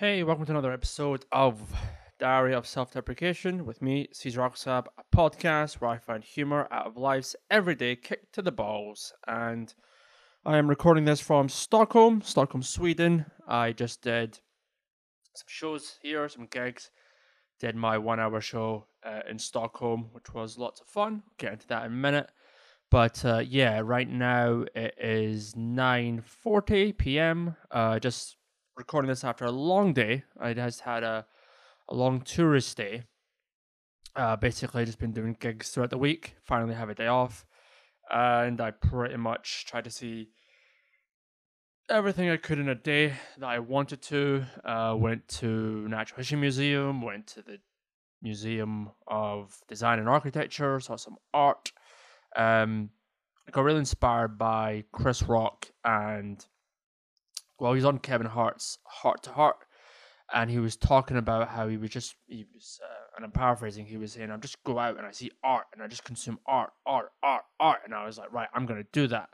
Hey, welcome to another episode of Diary of Self Deprecation with me, Sezar Alkassab, a podcast where I find humor out of life's everyday kick to the balls. And I am recording this from Stockholm, Stockholm, Sweden. I just did some shows here, some gigs. Did my one hour show uh, in Stockholm, which was lots of fun. Get into that in a minute. But uh, yeah, right now it is 9.40 p.m. Uh, just recording this after a long day. I just had a, a long tourist day. Uh, basically, just been doing gigs throughout the week. Finally, have a day off, and I pretty much tried to see everything I could in a day that I wanted to. Uh, went to Natural History Museum. Went to the Museum of Design and Architecture. Saw some art. Um, I got really inspired by Chris Rock and well, he's on Kevin Hart's Heart to Heart, and he was talking about how he was just he was uh, and I'm paraphrasing. He was saying, "I just go out and I see art and I just consume art, art, art, art," and I was like, "Right, I'm gonna do that."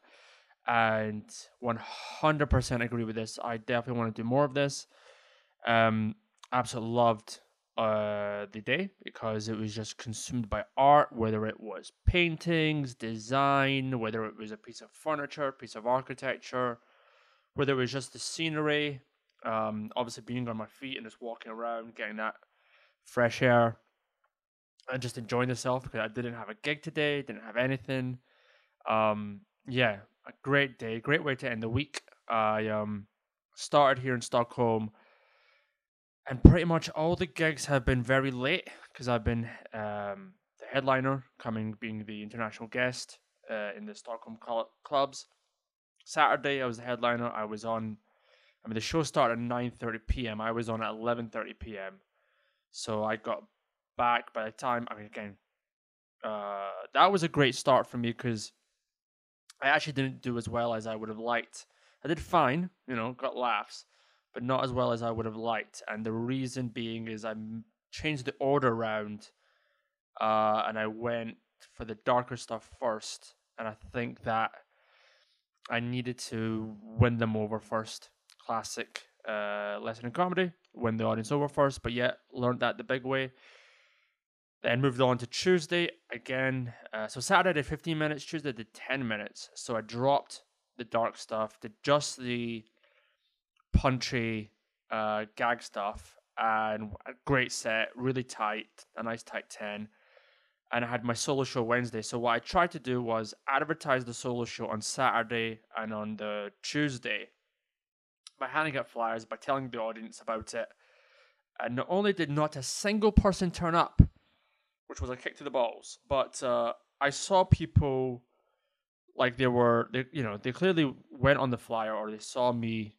And 100% agree with this. I definitely want to do more of this. Um, absolutely loved uh, the day because it was just consumed by art, whether it was paintings, design, whether it was a piece of furniture, piece of architecture, whether it was just the scenery, um, obviously being on my feet and just walking around, getting that fresh air, and just enjoying myself because I didn't have a gig today, didn't have anything. Um, yeah, a great day, great way to end the week. I um, started here in Stockholm, and pretty much all the gigs have been very late because I've been um, the headliner, coming being the international guest uh, in the Stockholm cl- clubs. Saturday, I was the headliner. I was on. I mean, the show started at nine thirty p.m. I was on at eleven thirty p.m. So I got back by the time. I mean, again, uh, that was a great start for me because I actually didn't do as well as I would have liked. I did fine, you know, got laughs, but not as well as I would have liked. And the reason being is I changed the order around, uh, and I went for the darker stuff first. And I think that I needed to win them over first. Classic uh, lesson in comedy, win the audience over first, but yet learned that the big way. Then moved on to Tuesday again. Uh, so Saturday did 15 minutes, Tuesday did 10 minutes. So I dropped the dark stuff, did just the punchy uh, gag stuff, and a great set, really tight, a nice tight 10 and I had my solo show Wednesday. So what I tried to do was advertise the solo show on Saturday and on the Tuesday by handing out flyers, by telling the audience about it. And not only did not a single person turn up, which was a kick to the balls, but uh, I saw people like they were, they, you know, they clearly went on the flyer or they saw me,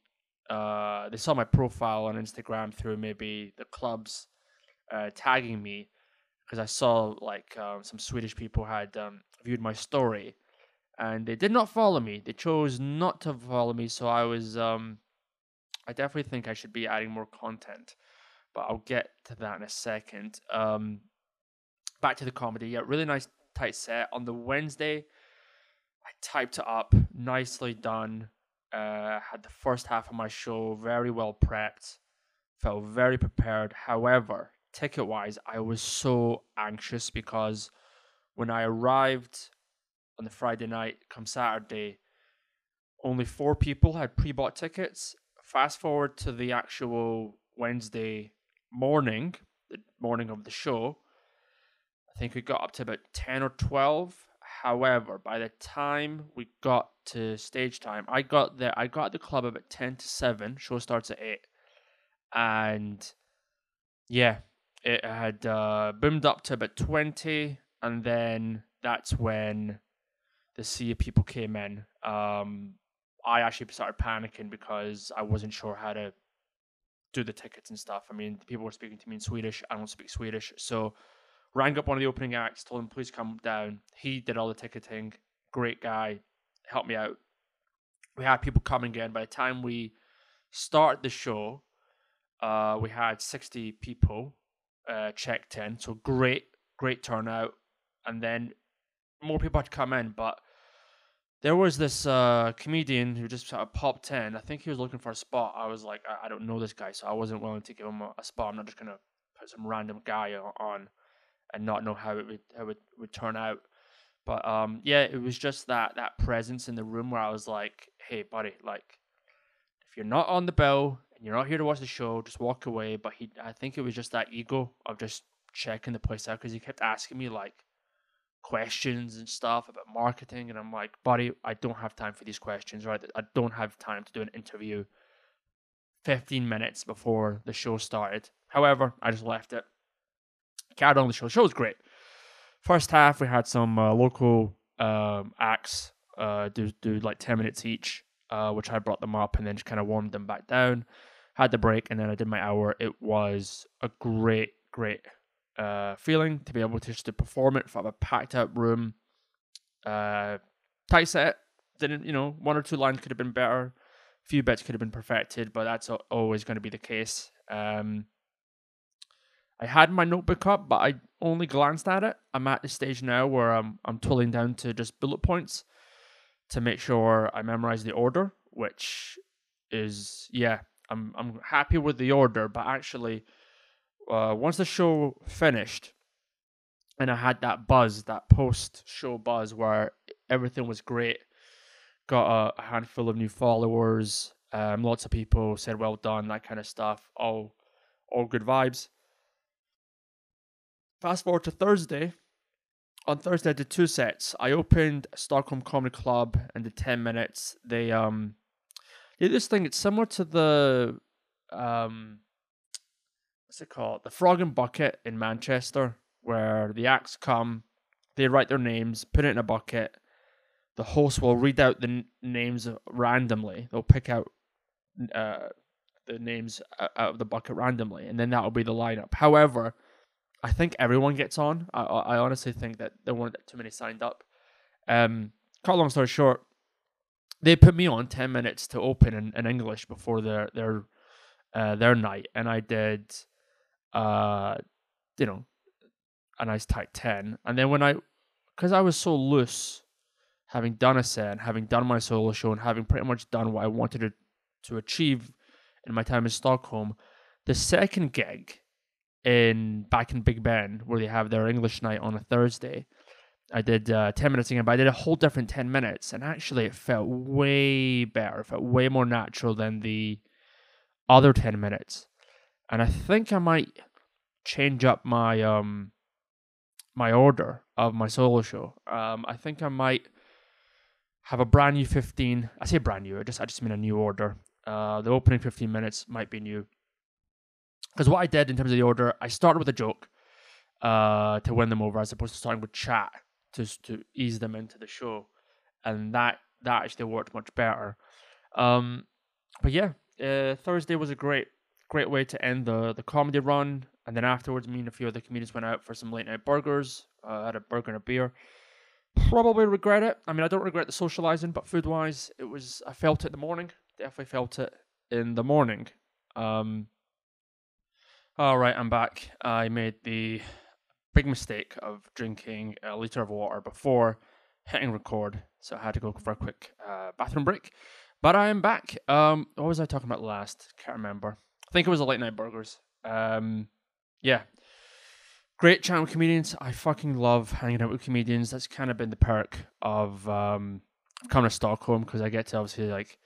uh, they saw my profile on Instagram through maybe the clubs uh, tagging me because I saw like um, some Swedish people had um, viewed my story, and they did not follow me. They chose not to follow me, so I was. Um, I definitely think I should be adding more content, but I'll get to that in a second. Um, back to the comedy. Yeah, really nice tight set on the Wednesday. I typed it up, nicely done. Uh, had the first half of my show very well prepped, felt very prepared. However, ticket wise, I was so anxious because when I arrived on the Friday night, come Saturday, only four people had pre bought tickets. Fast forward to the actual Wednesday morning, the morning of the show, I think we got up to about 10 or 12. However, by the time we got to stage time, I got there, I got the club about 10 to 7. Show starts at 8. And yeah, it had uh, boomed up to about 20 and then that's when the sea of people came in. Um, i actually started panicking because i wasn't sure how to do the tickets and stuff. I mean people were speaking to me in swedish. I don't speak swedish. So rang up one of the opening acts told him please come down. He did all the ticketing. Great guy. Helped me out. We had people coming in by the time we started the show uh, we had 60 people uh, checked in. So great, great turnout. And then more people had to come in, but there was this uh, comedian who just sort of popped in. I think he was looking for a spot. I was like, I, I don't know this guy, so I wasn't willing to give him a, a spot. I'm not just gonna put some random guy on and not know how it would how it would turn out. But um, yeah, it was just that that presence in the room where I was like, hey, buddy, like, if you're not on the bill you're not here to watch the show, just walk away. But he, I think it was just that ego of just checking the place out because he kept asking me like questions and stuff about marketing, and I'm like, buddy, I don't have time for these questions, right? I don't have time to do an interview 15 minutes before the show started. However, I just left it. Carried on the show. The show was great. First half, we had some uh, local um, acts uh, do do like 10 minutes each, uh, which I brought them up and then just kind of warmed them back down. Had the break, and then I did my hour. It was a great, great uh, feeling to be able to just to perform it from a packed out room. Uh, tight set didn't you know one or two lines could have been better, a few bits could have been perfected, but that's always going to be the case. Um, I had my notebook up, but I only glanced at it. I'm at the stage now where I'm I'm tooling down to just bullet points to make sure I memorize the order, which is yeah, I'm I'm happy with the order, but actually uh, once the show finished, and I had that buzz, that post show buzz where everything was great. Got a, handful of new followers. Um, lots of people said well done, that kind of stuff. All, all good vibes. Fast forward to Thursday. On Thursday, I did two sets. I opened Stockholm Comedy Club and did ten minutes. They um, did this thing. It's similar to the um, what's it called? The Frog and Bucket in Manchester, where the acts come, they write their names, put it in a bucket. The host will read out the n- names randomly. They'll pick out uh, the names out of the bucket randomly, and then that will be the lineup. However, I think everyone gets on. I, I honestly think that there weren't too many signed up. Um, cut long story short, they put me on ten minutes to open in, in English before their their uh, their night, and I did uh, you know, a nice tight 10. And then when I, because I was so loose, having done a set, having done my solo show, and having pretty much done what I wanted to, to achieve in my time in Stockholm, the second gig in back in Big Ben, where they have their English night on a Thursday, I did uh, 10 minutes again, but I did a whole different 10 minutes. And actually, it felt way better, it felt way more natural than the other 10 minutes and I think I might change up my um my order of my solo show. Um, I think I might have a brand new 15. I say brand new. I just I just mean a new order. Uh, the opening 15 minutes might be new. Because what I did in terms of the order, I started with a joke uh, to win them over, as opposed to starting with chat to to ease them into the show, and that that actually worked much better. Um, but yeah, uh, Thursday was a great great way to end the the comedy run. And then afterwards, me and a few other comedians went out for some late night burgers. Uh, had a burger and a beer. Probably regret it. I mean, I don't regret the socializing, but food wise, it was. I felt it in the morning. Definitely felt it in the morning. Um. All right, I'm back. I made the big mistake of drinking a liter of water before hitting record, so I had to go for a quick uh, bathroom break. But I am back. Um, what was I talking about last? Can't remember. I think it was a late night burgers. Um, yeah, great chat with comedians. I fucking love hanging out with comedians. That's kind of been the perk of um, coming to Stockholm because I get to obviously like,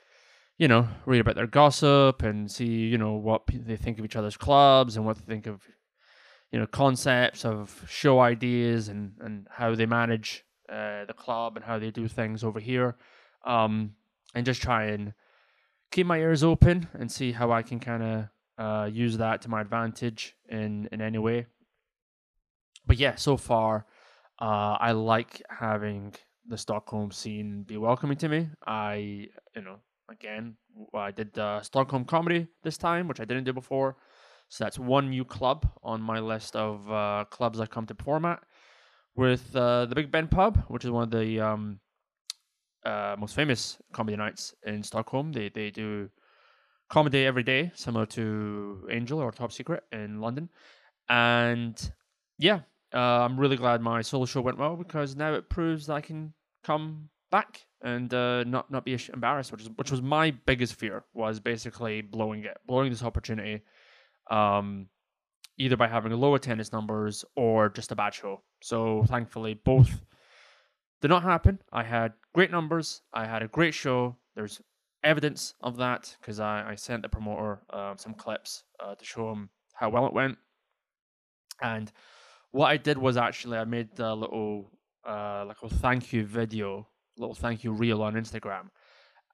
you know, read about their gossip and see, you know, what they think of each other's clubs and what they think of, you know, concepts of show ideas and and how they manage uh, the club and how they do things over here, um, and just try and keep my ears open and see how I can kind of uh, use that to my advantage in in any way. But yeah, so far, uh, I like having the Stockholm scene be welcoming to me. I, you know, again, I did uh, Stockholm comedy this time, which I didn't do before. So that's one new club on my list of uh, clubs I come to perform at. With uh, the Big Ben Pub, which is one of the um, uh, most famous comedy nights in Stockholm. They they do comedy every day, similar to Angel or Top Secret in London. And yeah, uh, I'm really glad my solo show went well because now it proves that I can come back and uh, not not be embarrassed, which is which was my biggest fear was basically blowing it, blowing this opportunity, um, either by having low attendance numbers or just a bad show. So thankfully, both did not happen. I had great numbers. I had a great show. There's evidence of that because I, I sent the promoter uh, some clips uh, to show him how well it went. And what I did was actually I made a little uh, like a thank you video, little thank you reel on Instagram,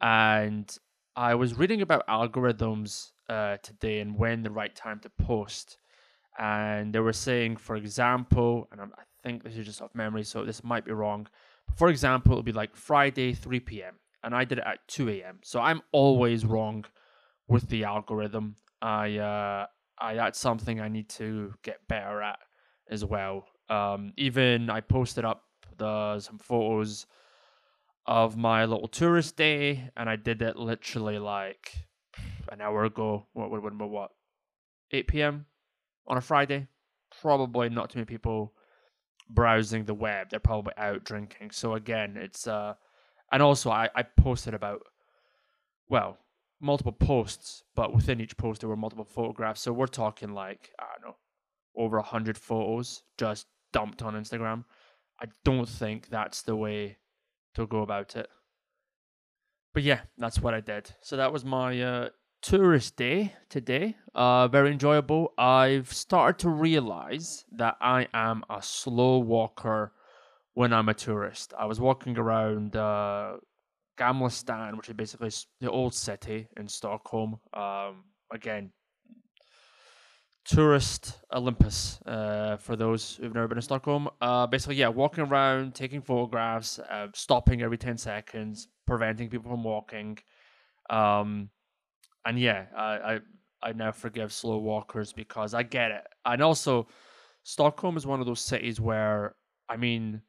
and I was reading about algorithms uh, today and when the right time to post, and they were saying, for example, and i think this is just off memory, so this might be wrong. For example, it'll be like Friday 3 p.m. and I did it at 2 a.m. So I'm always wrong with the algorithm. I uh, I that's something I need to get better at as well. Um, even I posted up the some photos of my little tourist day, and I did it literally like an hour ago. What would what, what 8 p.m. on a Friday? Probably not too many people browsing the web. They're probably out drinking. So again, it's uh, and also I I posted about well multiple posts, but within each post there were multiple photographs. So we're talking like I don't know over a hundred photos just dumped on Instagram. I don't think that's the way to go about it. But yeah, that's what I did. So that was my uh, tourist day today. Uh, very enjoyable. I've started to realize that I am a slow walker when I'm a tourist. I was walking around uh, Gamla stan, which is basically the old city in Stockholm. Um, again, tourist Olympus uh, for those who've never been to Stockholm. Uh, basically, yeah, walking around, taking photographs, uh, stopping every 10 seconds, preventing people from walking. Um, and yeah, I, I, I now forgive slow walkers because I get it. And also, Stockholm is one of those cities where, I mean,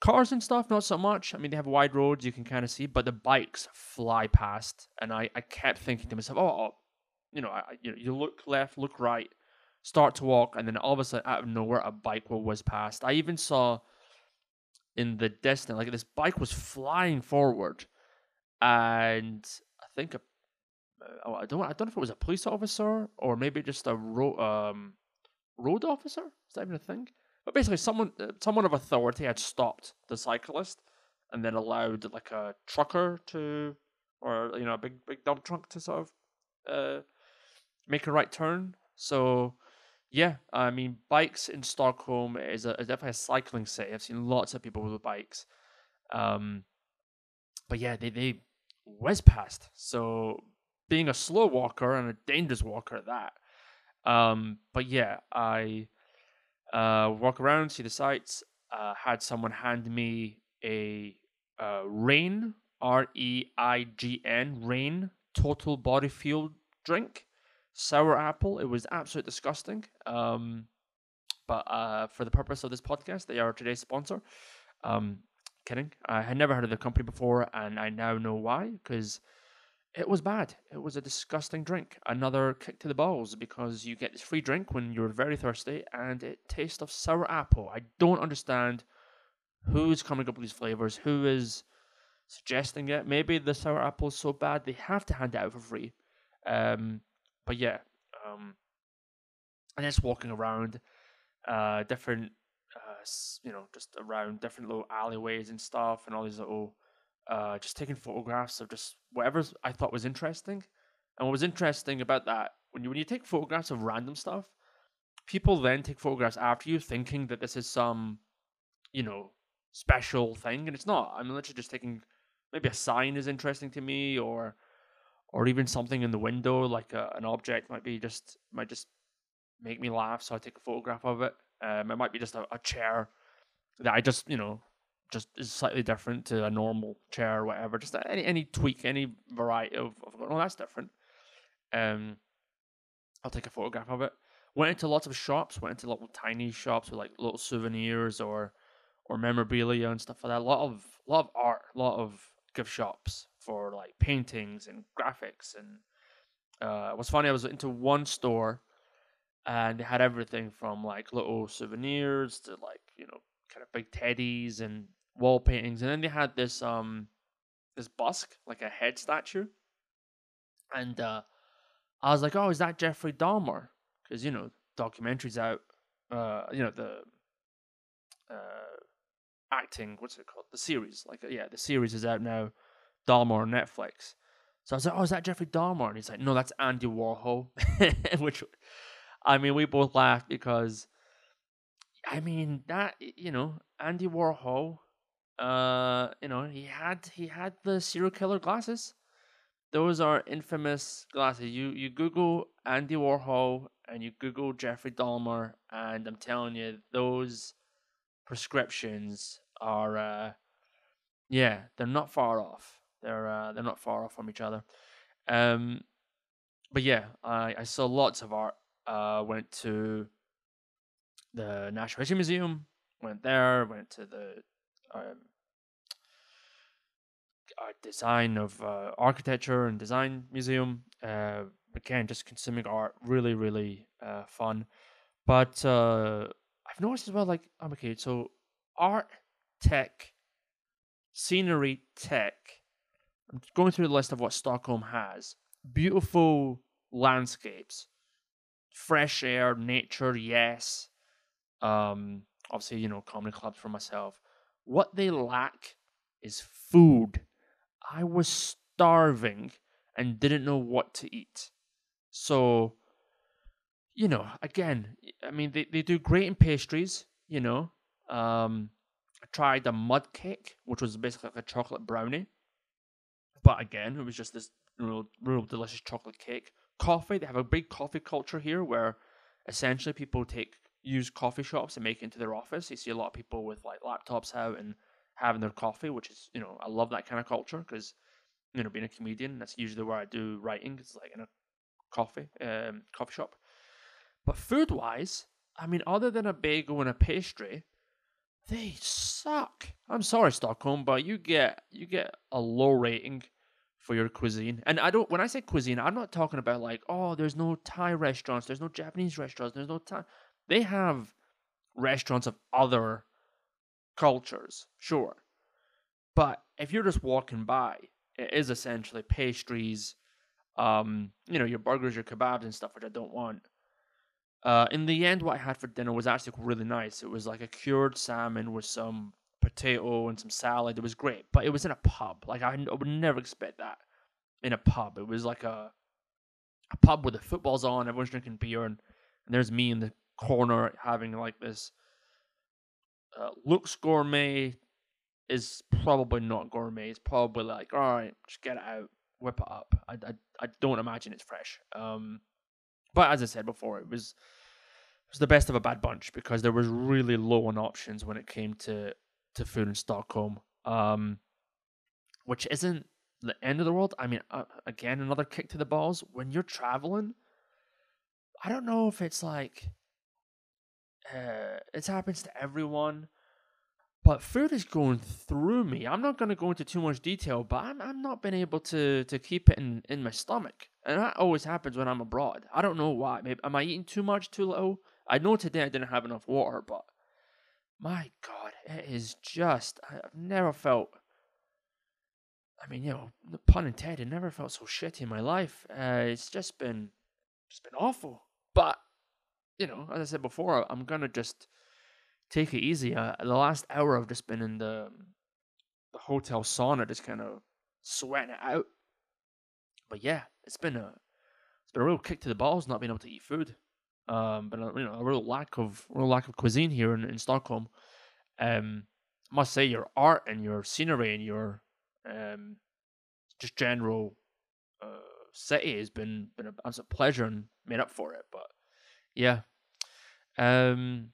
cars and stuff, not so much. I mean, they have wide roads, you can kind of see, but the bikes fly past. And I, I kept thinking to myself, oh, oh you know, I, you, know, you look left, look right start to walk, and then all of a sudden, out of nowhere, a bike will whiz past. I even saw in the distance, like this bike was flying forward, and I think uh, I don't, I don't know if it was a police officer or maybe just a road, um, road officer. Is that even a thing? But basically, someone, uh, someone of authority had stopped the cyclist, and then allowed like a trucker to, or you know, a big, big dump truck to sort of, uh, make a right turn. So yeah, I mean, bikes in Stockholm is, a, is definitely a cycling city. I've seen lots of people with bikes. Um, but yeah, they, they whiz past. So being a slow walker and a dangerous walker at that. Um, but yeah, I uh, walk around, see the sights. Uh, had someone hand me a uh, Reign, R E I G N, Reign Total Body Fuel drink sour apple. It was absolutely disgusting. Um, but uh, for the purpose of this podcast, they are today's sponsor. Um, kidding. I had never heard of the company before, and I now know why. Because it was bad. It was a disgusting drink. Another kick to the balls because you get this free drink when you're very thirsty, and it tastes of sour apple. I don't understand who's coming up with these flavors. Who is suggesting it? Maybe the sour apple is so bad they have to hand it out for free. Um, but yeah, um, and just walking around uh, different, uh, you know, just around different little alleyways and stuff, and all these little, uh, just taking photographs of just whatever I thought was interesting. And what was interesting about that when you when you take photographs of random stuff, people then take photographs after you, thinking that this is some, you know, special thing, and it's not. I'm literally just taking maybe a sign is interesting to me, or or even something in the window, like a, an object, might be just might just make me laugh. So I take a photograph of it. Um, it might be just a, a chair that I just you know just is slightly different to a normal chair or whatever. Just any any tweak, any variety of, of oh that's different. Um, I'll take a photograph of it. Went into lots of shops. Went into little tiny shops with like little souvenirs or or memorabilia and stuff like that. A lot of lot of art, a lot of gift shops for like paintings and graphics. And uh, was funny. I was into one store, and they had everything from like little souvenirs to like you know kind of big teddies and wall paintings, and then they had this um this busk, like a head statue, and uh, I was like, oh, is that Jeffrey Dahmer? Because you know documentaries out, uh, you know the uh acting, what's it called? The series, like yeah, the series is out now, Dahmer on Netflix. So I was like, oh, is that Jeffrey Dahmer? And he's like, no, that's Andy Warhol, which I mean, we both laughed because, I mean, that you know, Andy Warhol, uh, you know, he had he had the serial killer glasses. Those are infamous glasses. You you Google Andy Warhol and you Google Jeffrey Dahmer, and I'm telling you, those prescriptions are, uh, yeah, they're not far off. They're uh, they're not far off from each other. Um, but yeah, I, I saw lots of art uh, went to the National History Museum, went there, went to the um, design of uh, architecture and design museum. Uh, again, just consuming art, really, really uh, fun. But uh, I've noticed as well, like, okay, so art, tech, scenery, tech. I'm going through the list of what Stockholm has. Beautiful landscapes, fresh air, nature, yes. Um, obviously, you know, comedy clubs for myself. What they lack is food. I was starving and didn't know what to eat. So, you know, again, I mean, they, they do great in pastries, you know. Um, I tried a mud cake, which was basically like a chocolate brownie. But again, it was just this real, real delicious chocolate cake coffee. They have a big coffee culture here where essentially people take use coffee shops and make it into their office. You see a lot of people with like laptops out and having their coffee, which is you know I love that kind of culture because you know being a comedian that's usually where I do writing. It's like in a coffee um, coffee shop. But food wise, I mean, other than a bagel and a pastry, they suck. I'm sorry, Stockholm, but you get you get a low rating for your cuisine. And I don't when I say cuisine, I'm not talking about like, oh, there's no Thai restaurants, there's no Japanese restaurants, there's no Thai. They have restaurants of other cultures, sure. But if you're just walking by, it is essentially pastries, um, you know, your burgers, your kebabs and stuff, which I don't want. Uh, in the end, what I had for dinner was actually really nice. It was like a cured salmon with some potato and some salad. It was great, but it was in a pub. Like I, would never expect that in a pub. It was like a a pub with the footballs on. Everyone's drinking beer, and, and there's me in the corner having like this. Uh, looks gourmet is probably not gourmet. It's probably like, all right, just get it out, whip it up. I, I, I don't imagine it's fresh. Um, but as I said before, it was it was the best of a bad bunch because there was really low on options when it came to to food in Stockholm, um, which isn't the end of the world. I mean, uh, again, another kick to the balls. When you're traveling, I don't know if it's like uh, it happens to everyone, but food is going through me. I'm not going to go into too much detail, but I'm I'm not been able to to keep it in in my stomach, and that always happens when I'm abroad. I don't know why. Maybe am I eating too much, too little? I know today I didn't have enough water, but my God, it is just, I've never felt, I mean, you know, pun intended, never felt so shitty in my life. Uh, it's just been, it's been awful. But, you know, as I said before, I'm going to just take it easy. Uh, the last hour I've just been in the, the hotel sauna, just kind of sweating it out. But yeah, it's been a, it's been a real kick to the balls not being able to eat food um, but you know a real lack of real lack of cuisine here in, in Stockholm. Um, I must say your art and your scenery and your um, just general uh, city has been been a, a pleasure and made up for it. But yeah, um,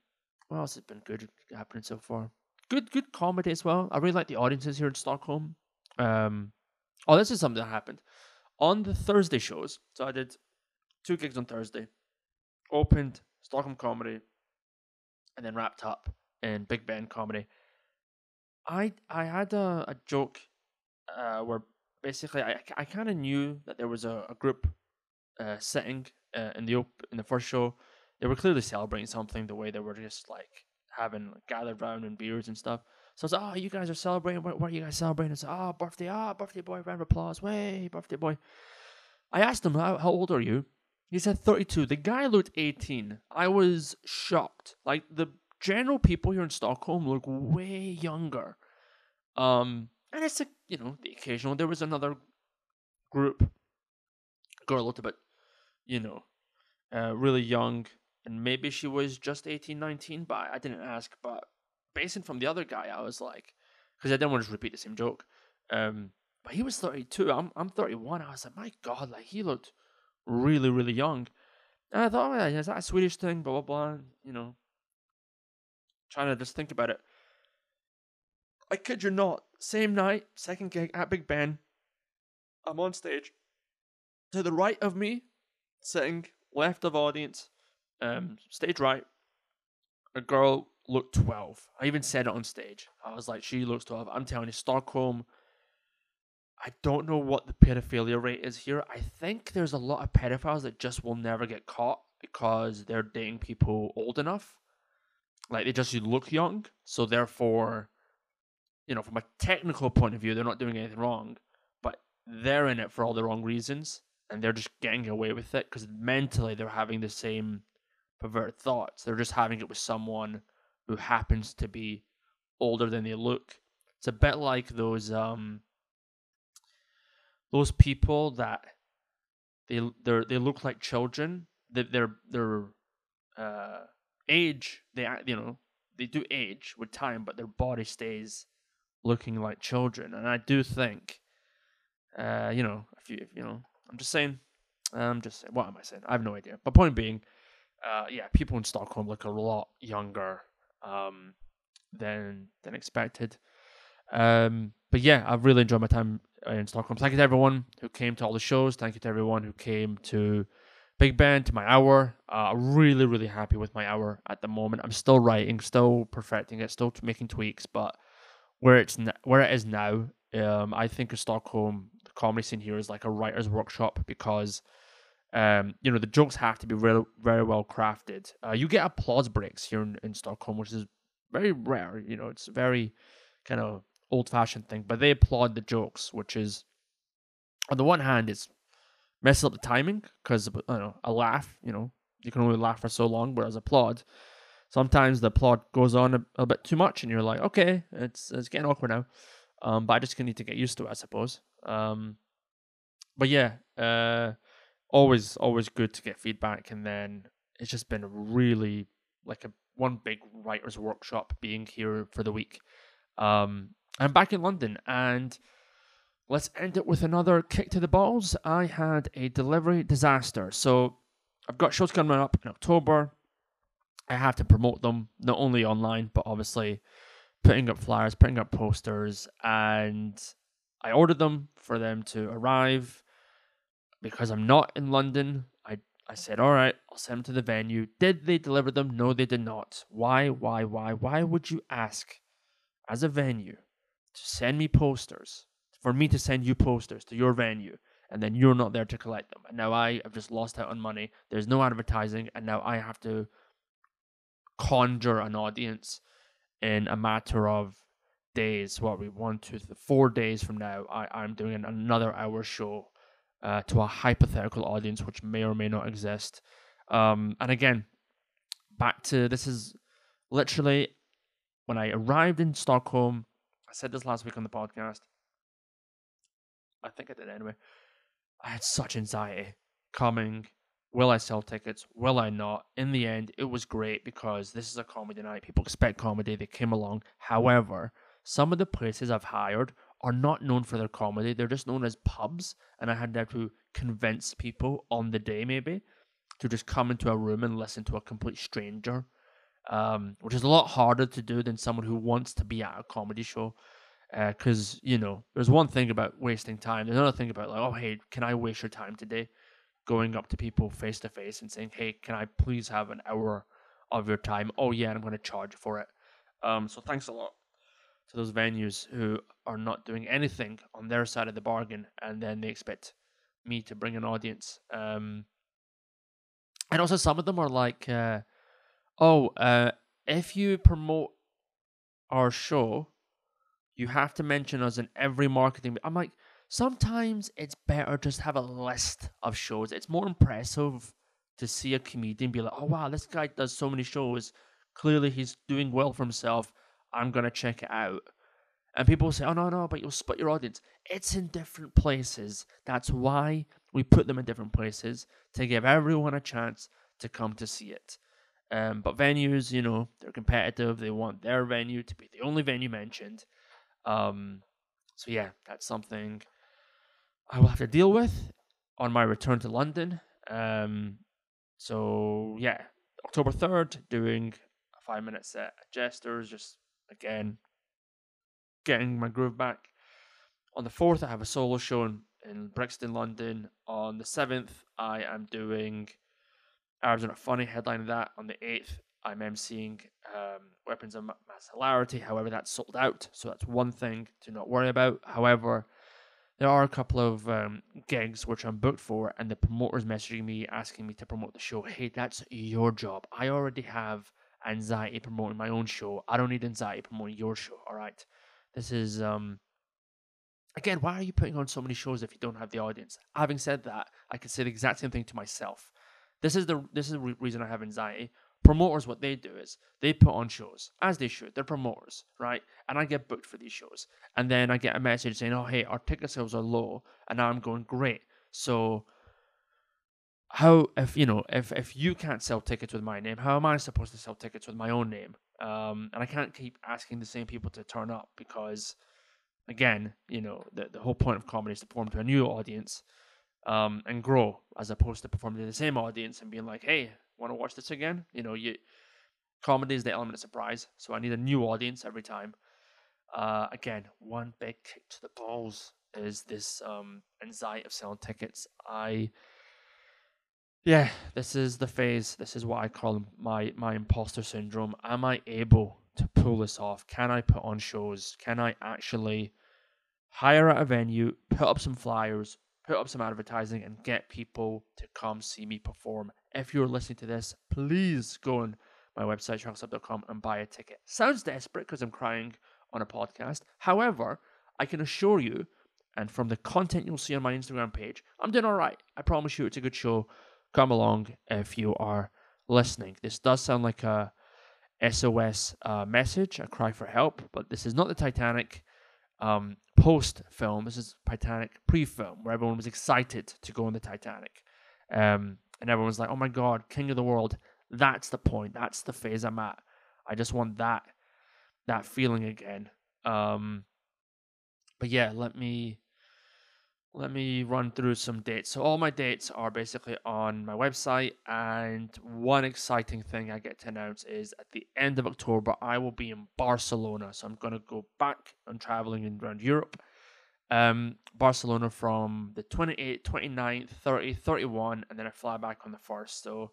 what else has been good happening so far? Good good comedy as well. I really like the audiences here in Stockholm. Um, oh, this is something that happened on the Thursday shows. So I did two gigs on Thursday opened Stockholm Comedy, and then wrapped up in Big Ben Comedy. I I had a, a joke uh, where basically I I kind of knew that there was a, a group uh, sitting uh, in the op- in the first show. They were clearly celebrating something the way they were just like having like, gathered around and beers and stuff. So I was like, oh, you guys are celebrating. What, what are you guys celebrating? It's oh, birthday, ah, oh, birthday boy, round of applause, way, birthday boy. I asked him, how, how old are you? He said 32. The guy looked 18. I was shocked. Like the general people here in Stockholm look way younger. Um, and it's a, you know, the occasional. There was another group. Girl looked a bit, you know, uh, really young. And maybe she was just 18, 19, but I didn't ask. But basing from the other guy, I was like, because I didn't want to repeat the same joke. Um, but he was 32. I'm I'm 31. I was like, my God, like he looked really, really young. And I thought, oh, yeah, is that a Swedish thing? Blah, blah, blah. You know, trying to just think about it. I kid you not, same night, second gig at Big Ben, I'm on stage. To the right of me, sitting left of audience, um, stage right, a girl looked 12. I even said it on stage. I was like, she looks 12. I'm telling you, Stockholm I don't know what the pedophilia rate is here. I think there's a lot of pedophiles that just will never get caught because they're dating people old enough. Like they just look young, so therefore, you know, from a technical point of view, they're not doing anything wrong, but they're in it for all the wrong reasons, and they're just getting away with it because mentally they're having the same perverted thoughts. They're just having it with someone who happens to be older than they look. It's a bit like those um those people that they they they look like children. That their their uh, age they you know they do age with time, but their body stays looking like children. And I do think, uh, you know, if you if, you know, I'm just saying, I'm just saying, what am I saying? I have no idea. But point being, uh, yeah, people in Stockholm look a lot younger um, than than expected. Um, but yeah, I've really enjoyed my time in Stockholm. Thank you to everyone who came to all the shows. Thank you to everyone who came to Big Ben, to my hour. Uh, really, really happy with my hour at the moment. I'm still writing, still perfecting it, still making tweaks, but where it's where it is now, um, I think of Stockholm, the comedy scene here is like a writer's workshop because, um, you know, the jokes have to be real, very well crafted. Uh, you get applause breaks here in, in Stockholm, which is very rare. You know, it's a very kind of old fashioned thing, but they applaud the jokes, which is on the one hand, it's messes up the timing because you know a laugh, you know, you can only laugh for so long, whereas applaud, sometimes the applaud goes on a, a bit too much, and you're like, okay, it's it's getting awkward now. Um, but I just need to get used to it, I suppose. Um, but yeah, uh, always always good to get feedback, and then it's just been really like a one big writers workshop being here for the week. Um, I'm back in London and let's end it with another kick to the balls. I had a delivery disaster. So I've got shows coming up in October. I have to promote them, not only online, but obviously putting up flyers, putting up posters. And I ordered them for them to arrive because I'm not in London. I, I said, all right, I'll send them to the venue. Did they deliver them? No, they did not. Why, why, why? Why would you ask as a venue to send me posters, for me to send you posters to your venue, and then you're not there to collect them. And now I have just lost out on money. There's no advertising, and now I have to conjure an audience in a matter of days. What we want to four days from now, I, I'm doing another hour show uh, to a hypothetical audience which may or may not exist. Um, and again, back to this is literally when I arrived in Stockholm I said this last week on the podcast. I think I did anyway. I had such anxiety coming. Will I sell tickets? Will I not? In the end, it was great because this is a comedy night. People expect comedy. They came along. However, some of the places I've hired are not known for their comedy. They're just known as pubs. And I had to convince people on the day, maybe, to just come into a room and listen to a complete stranger um, which is a lot harder to do than someone who wants to be at a comedy show. Because uh, you know, there's one thing about wasting time. There's another thing about like, oh hey, can I waste your time today? Going up to people face to face and saying, hey, can I please have an hour of your time? Oh yeah, I'm going to charge for it. Um, so thanks a lot to those venues who are not doing anything on their side of the bargain, and then they expect me to bring an audience. Um, and also some of them are like. Uh, Oh, uh, if you promote our show You have to mention us in every marketing. I'm like, sometimes it's better just have a list of shows. It's more impressive to see a comedian be like, oh wow, this guy does so many shows. Clearly he's doing well for himself. I'm gonna check it out. And people say, oh no, no, but you'll split your audience. It's in different places. That's why we put them in different places to give everyone a chance to come to see it. Um, but venues, you know, they're competitive. They want their venue to be the only venue mentioned. Um, so yeah, that's something I will have to deal with on my return to London. Um, so yeah, October third, doing a five minute set at Jesters. Just again, getting my groove back. On the fourth, I have a solo show in, in Brixton, London. On the seventh, I am doing Arabs Are Not Funny, headline of that. On the 8th, I'm emceeing um, Weapons of Mass Hilarity. However, that's sold out, so that's one thing to not worry about. However, there are a couple of um, gigs which I'm booked for, and the promoter's messaging me asking me to promote the show. Hey, that's your job. I already have anxiety promoting my own show. I don't need anxiety promoting your show. All right. This is um again, why are you putting on so many shows if you don't have the audience? Having said that, I can say the exact same thing to myself. This is the this is the reason I have anxiety. Promoters, what they do is they put on shows as they should. They're promoters, right? And I get booked for these shows, and then I get a message saying, "Oh, hey, our ticket sales are low," and I'm going, "Great." So, how if you know if if you can't sell tickets with my name, how am I supposed to sell tickets with my own name? Um, and I can't keep asking the same people to turn up because, again, you know, the the whole point of comedy is to perform to a new audience um, and grow as opposed to performing to the same audience and being like, hey, want to watch this again? You know, you comedy is the element of surprise, so I need a new audience every time. Uh, again, one big kick to the balls is this um, anxiety of selling tickets. I, yeah, this is the phase. This is what I call my my imposter syndrome. Am I able to pull this off? Can I put on shows? Can I actually hire at a venue, put up some flyers, put up some advertising and get people to come see me perform. If you're listening to this, please go on my website, sharksub.com, and buy a ticket. Sounds desperate because I'm crying on a podcast. However, I can assure you, and from the content you'll see on my Instagram page, I'm doing all right. I promise you it's a good show. Come along if you are listening. This does sound like a SOS uh, message, a cry for help, but this is not the Titanic um, post film. This is Titanic pre film, where everyone was excited to go on the Titanic. Um, and everyone was like, oh my God, King of the World. That's the point. That's the phase I'm at. I just want that that feeling again. Um, but yeah, let me let me run through some dates. So all my dates are basically on my website, and one exciting thing I get to announce is at the end of October I will be in Barcelona. So I'm gonna go back and traveling around Europe. Um, Barcelona from the 28th, 29th, 30th, 31, and then I fly back on the first. So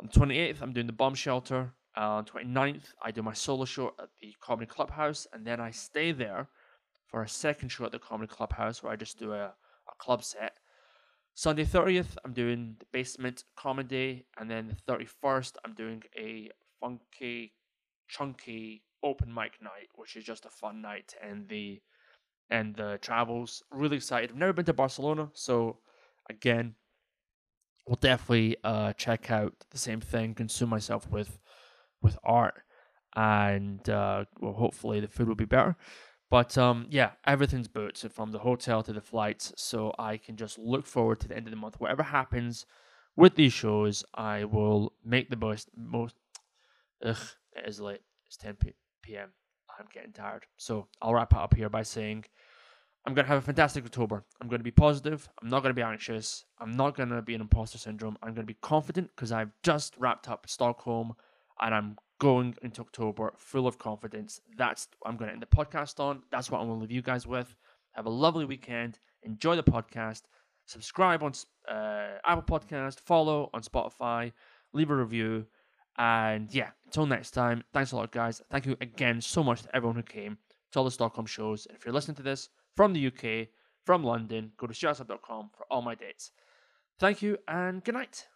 on the 28th, I'm doing the bomb shelter. Uh, on 29th, I do my solo show at the Comedy Clubhouse, and then I stay there for a second show at the Comedy Clubhouse where I just do a, a club set. Sunday 30th, I'm doing the basement comedy, and then the 31st, I'm doing a funky, chunky open mic night, which is just a fun night and the and the travels. Really excited. I've never been to Barcelona, so again, we'll definitely uh, check out the same thing, consume myself with with art, and uh, well, hopefully the food will be better. But um, yeah, everything's booked from the hotel to the flights, so I can just look forward to the end of the month. Whatever happens with these shows, I will make the most. Most. Ugh, it is late. It's 10 p.m. I'm getting tired. So I'll wrap it up here by saying I'm going to have a fantastic October. I'm going to be positive. I'm not going to be anxious. I'm not going to be an imposter syndrome. I'm going to be confident because I've just wrapped up Stockholm and I'm going into October full of confidence. That's I'm going to end the podcast on. That's what I'm going to leave you guys with. Have a lovely weekend. Enjoy the podcast. Subscribe on uh, Apple Podcast. Follow on Spotify. Leave a review. And yeah, until next time, thanks a lot, guys. Thank you again so much to everyone who came to all the Stockholm shows. And if you're listening to this from the UK, from London, go to sharksub.com for all my dates. Thank you and good night.